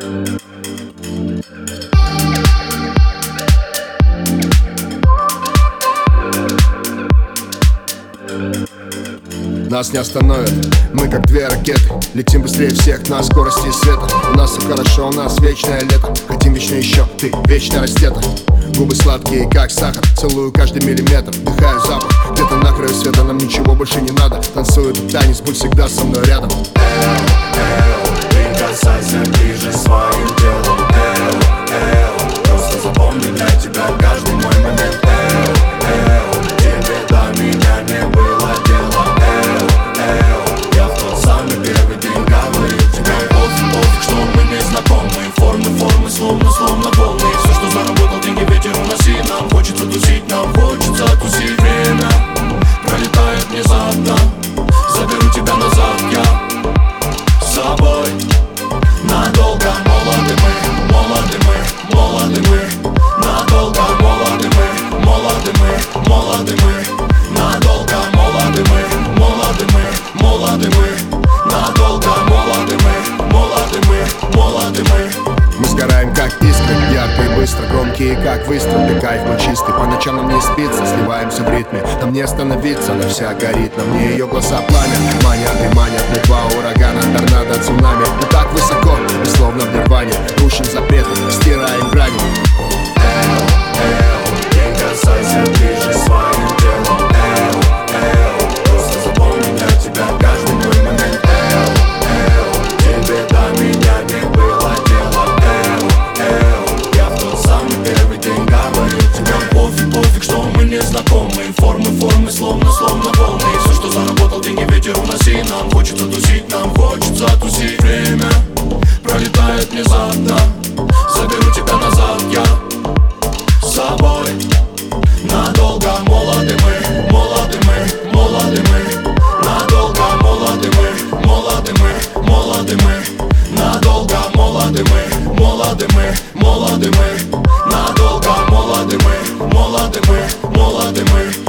Thank you. Нас не остановят, мы как две ракеты. Летим быстрее всех на скорости света. У нас все хорошо, у нас вечное лето. Хотим вечно еще, ты вечно растета. Губы сладкие, как сахар. Целую каждый миллиметр, вдыхаю запах. Где-то на краю света, нам ничего больше не надо. Танцую этот танец, будь всегда со мной рядом. Прикасайся ближе своим мы, молоды мы Надолго молоды мы, молоды мы, молоды мы Надолго молоды мы, молоды мы, молоды мы. Мы сгораем как искры, ярко и быстро Громкие как выстрелы, кайф мой чистый По ночам нам не спится, сливаемся в ритме Нам не остановиться, она вся горит. На мне ее глаза пламя, манят и манят Мы два урагана, торнадо, цунами. Мы так высоко, мы словно в нирване. Рушим запреты, Формы, формы, словно, словно волны. Все, что заработал, деньги ветер уноси. Нам хочется тусить, нам хочется тусить. Время пролетает внезапно. Заберу тебя назад я с собой. Надолго молоды мы, молоды мы, молоды мы. Надолго молоды мы, молоды мы, молоды мы. Надолго молоды мы, молоды мы, молоды мы. Надолго молоды мы, молоды мы, молоды мы.